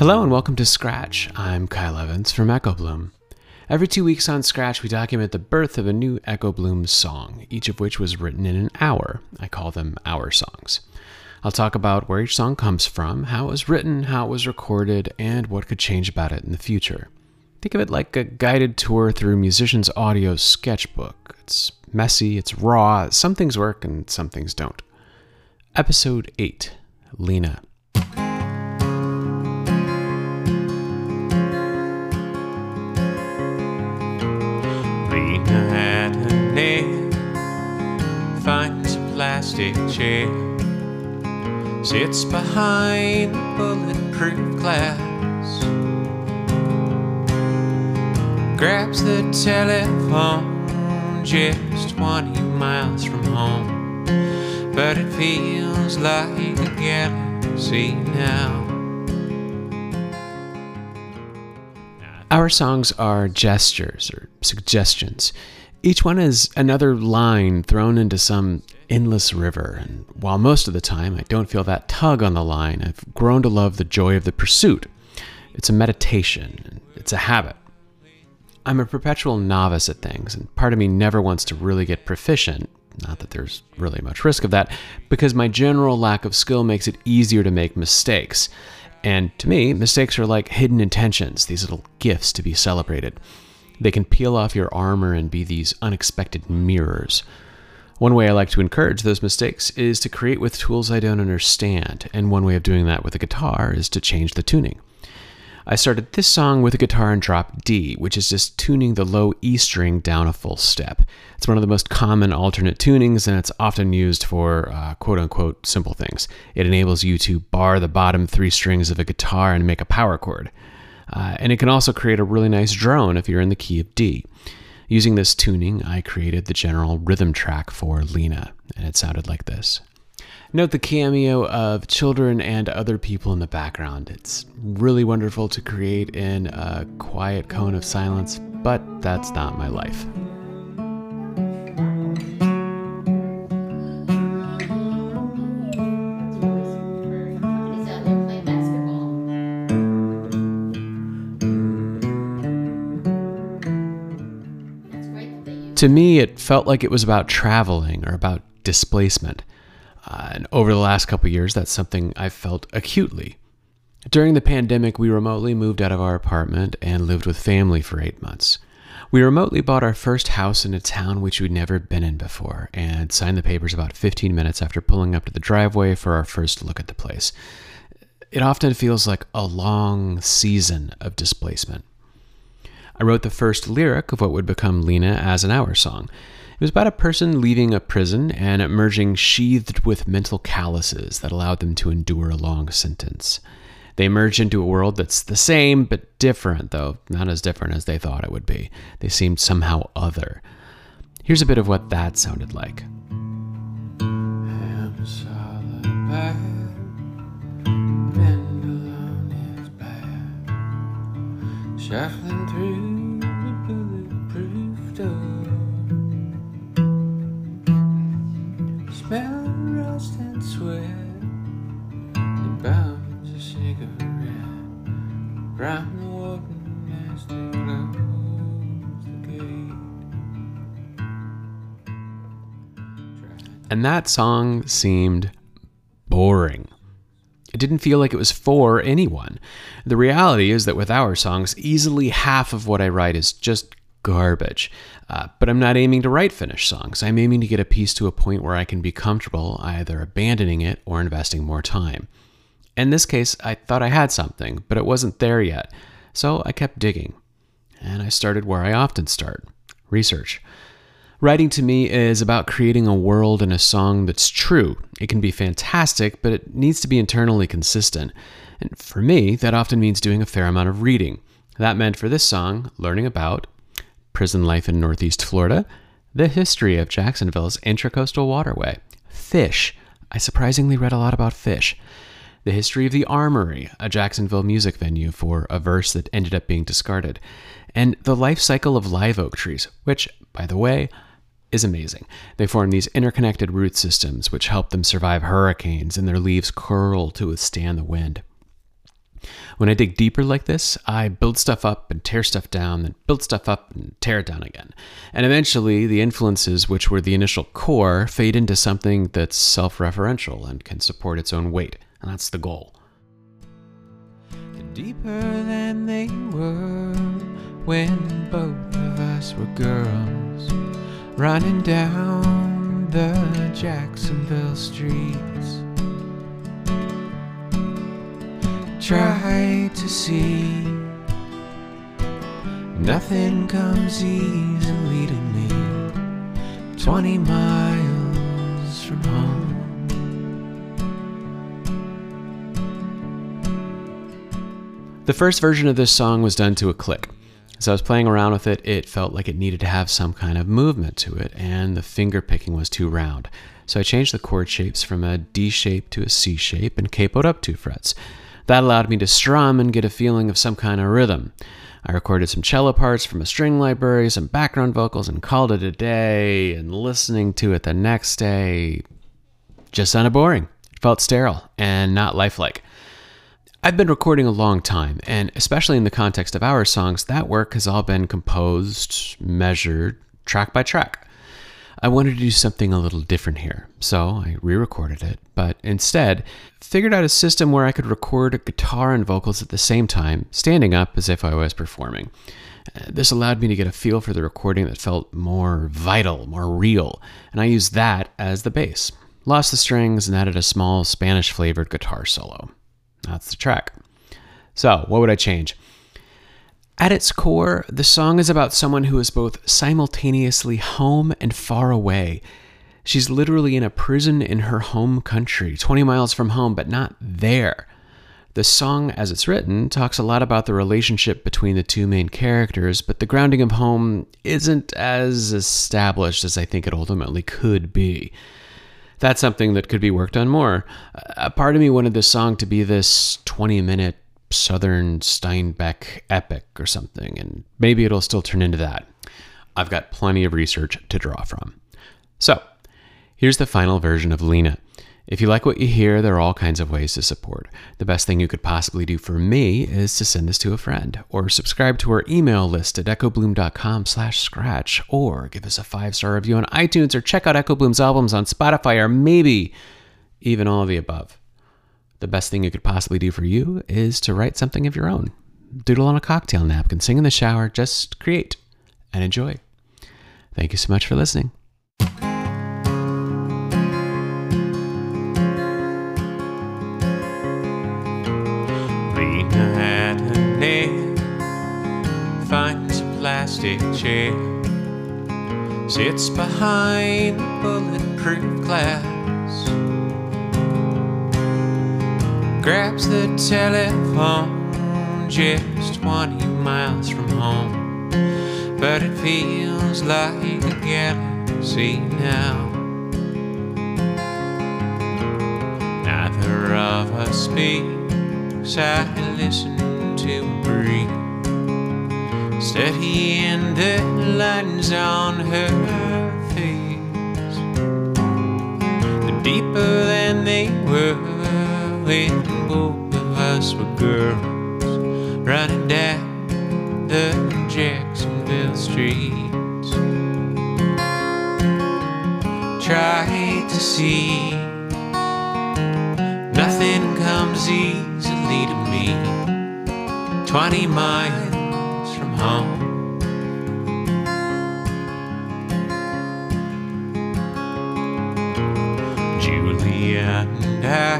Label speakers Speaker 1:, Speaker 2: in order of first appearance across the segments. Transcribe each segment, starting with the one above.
Speaker 1: Hello and welcome to Scratch. I'm Kyle Evans from Echo Bloom. Every two weeks on Scratch, we document the birth of a new Echo Bloom song, each of which was written in an hour. I call them hour songs. I'll talk about where each song comes from, how it was written, how it was recorded, and what could change about it in the future. Think of it like a guided tour through musician's audio sketchbook. It's messy, it's raw, some things work and some things don't. Episode 8 Lena.
Speaker 2: A sits behind the bulletproof glass, grabs the telephone just 20 miles from home, but it feels like a galaxy now.
Speaker 1: Hour songs are gestures or suggestions. Each one is another line thrown into some endless river, and while most of the time I don't feel that tug on the line, I've grown to love the joy of the pursuit. It's a meditation, it's a habit. I'm a perpetual novice at things, and part of me never wants to really get proficient. Not that there's really much risk of that, because my general lack of skill makes it easier to make mistakes. And to me, mistakes are like hidden intentions, these little gifts to be celebrated. They can peel off your armor and be these unexpected mirrors. One way I like to encourage those mistakes is to create with tools I don't understand, and one way of doing that with a guitar is to change the tuning. I started this song with a guitar in drop D, which is just tuning the low E string down a full step. It's one of the most common alternate tunings, and it's often used for uh, quote unquote simple things. It enables you to bar the bottom three strings of a guitar and make a power chord. Uh, and it can also create a really nice drone if you're in the key of D. Using this tuning, I created the general rhythm track for Lena, and it sounded like this. Note the cameo of children and other people in the background. It's really wonderful to create in a quiet cone of silence, but that's not my life. To me, it felt like it was about traveling or about displacement. Uh, and over the last couple years, that's something I've felt acutely. During the pandemic, we remotely moved out of our apartment and lived with family for eight months. We remotely bought our first house in a town which we'd never been in before and signed the papers about 15 minutes after pulling up to the driveway for our first look at the place. It often feels like a long season of displacement. I wrote the first lyric of what would become Lena as an hour song. It was about a person leaving a prison and emerging sheathed with mental calluses that allowed them to endure a long sentence. They emerged into a world that's the same but different, though not as different as they thought it would be. They seemed somehow other. Here's a bit of what that sounded like.
Speaker 2: Shuffling through And
Speaker 1: that song seemed boring. It didn't feel like it was for anyone. The reality is that with hour songs, easily half of what I write is just garbage. Uh, but I'm not aiming to write finished songs. I'm aiming to get a piece to a point where I can be comfortable either abandoning it or investing more time. In this case, I thought I had something, but it wasn't there yet. So I kept digging. And I started where I often start research. Writing to me is about creating a world and a song that's true. It can be fantastic, but it needs to be internally consistent. And for me, that often means doing a fair amount of reading. That meant for this song, learning about prison life in Northeast Florida, the history of Jacksonville's Intracoastal Waterway, fish. I surprisingly read a lot about fish. The history of the Armory, a Jacksonville music venue for a verse that ended up being discarded, and the life cycle of live oak trees, which, by the way, is amazing. They form these interconnected root systems which help them survive hurricanes, and their leaves curl to withstand the wind. When I dig deeper like this, I build stuff up and tear stuff down, then build stuff up and tear it down again. And eventually, the influences, which were the initial core, fade into something that's self referential and can support its own weight. And that's the goal.
Speaker 2: Deeper than they were when both of us were girls running down the Jacksonville streets. Try to see nothing comes easily to me. 20 miles from home.
Speaker 1: The first version of this song was done to a click. As I was playing around with it, it felt like it needed to have some kind of movement to it, and the finger picking was too round. So I changed the chord shapes from a D shape to a C shape and capoed up two frets. That allowed me to strum and get a feeling of some kind of rhythm. I recorded some cello parts from a string library, some background vocals, and called it a day. And listening to it the next day just sounded boring. It felt sterile and not lifelike. I've been recording a long time, and especially in the context of hour songs, that work has all been composed, measured, track by track. I wanted to do something a little different here, so I re recorded it, but instead figured out a system where I could record guitar and vocals at the same time, standing up as if I was performing. Uh, This allowed me to get a feel for the recording that felt more vital, more real, and I used that as the base. Lost the strings and added a small Spanish flavored guitar solo. That's the track. So, what would I change? At its core, the song is about someone who is both simultaneously home and far away. She's literally in a prison in her home country, 20 miles from home, but not there. The song, as it's written, talks a lot about the relationship between the two main characters, but the grounding of home isn't as established as I think it ultimately could be. That's something that could be worked on more. A part of me wanted this song to be this 20 minute Southern Steinbeck epic or something, and maybe it'll still turn into that. I've got plenty of research to draw from. So, here's the final version of Lena. If you like what you hear, there are all kinds of ways to support. The best thing you could possibly do for me is to send this to a friend, or subscribe to our email list at echobloom.com slash scratch, or give us a five-star review on iTunes, or check out Echo Bloom's albums on Spotify, or maybe even all of the above. The best thing you could possibly do for you is to write something of your own. Doodle on a cocktail napkin, sing in the shower, just create and enjoy. Thank you so much for listening.
Speaker 2: Sits behind the bulletproof glass, grabs the telephone just 20 miles from home, but it feels like a galaxy now. Neither of us speaks. I listen to breathe, studying the lines on her face. They're deeper than they were when both of us were girls, running down the Jacksonville streets. Try to see Nothing comes easily to me. Twenty miles home. Julia and I,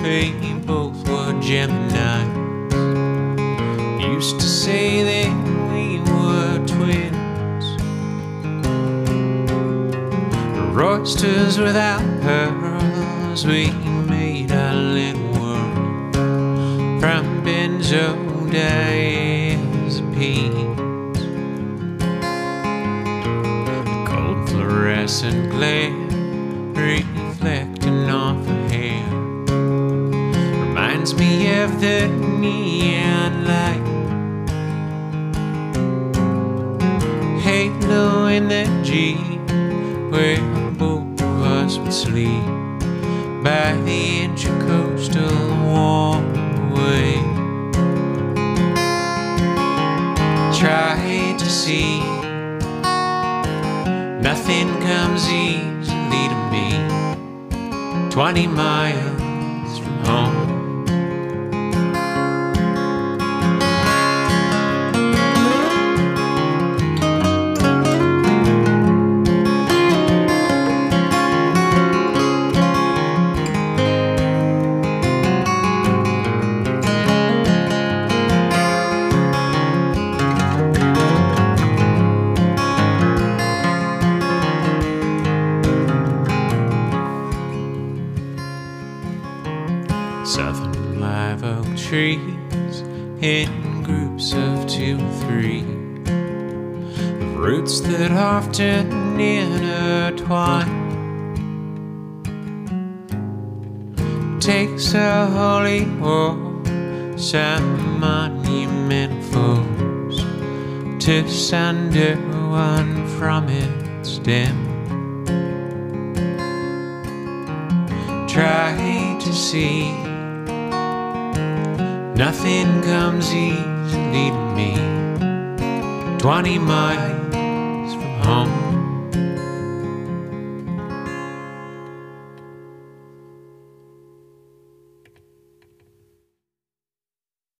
Speaker 2: we both were Geminis. Used to say that we were twins. Roysters without pearls, we made our little world from benzodiazepines. Glare reflecting off her hair reminds me of the neon light. Halo in the Jeep where both of us would sleep by the intercoastal waterway. Try to see nothing comes easily to me. Twenty miles from home. Of two and three. of roots that often intertwine. Takes a holy war, some monument falls to sunder one from its stem. Try to see Nothing comes to me. Twenty miles from home.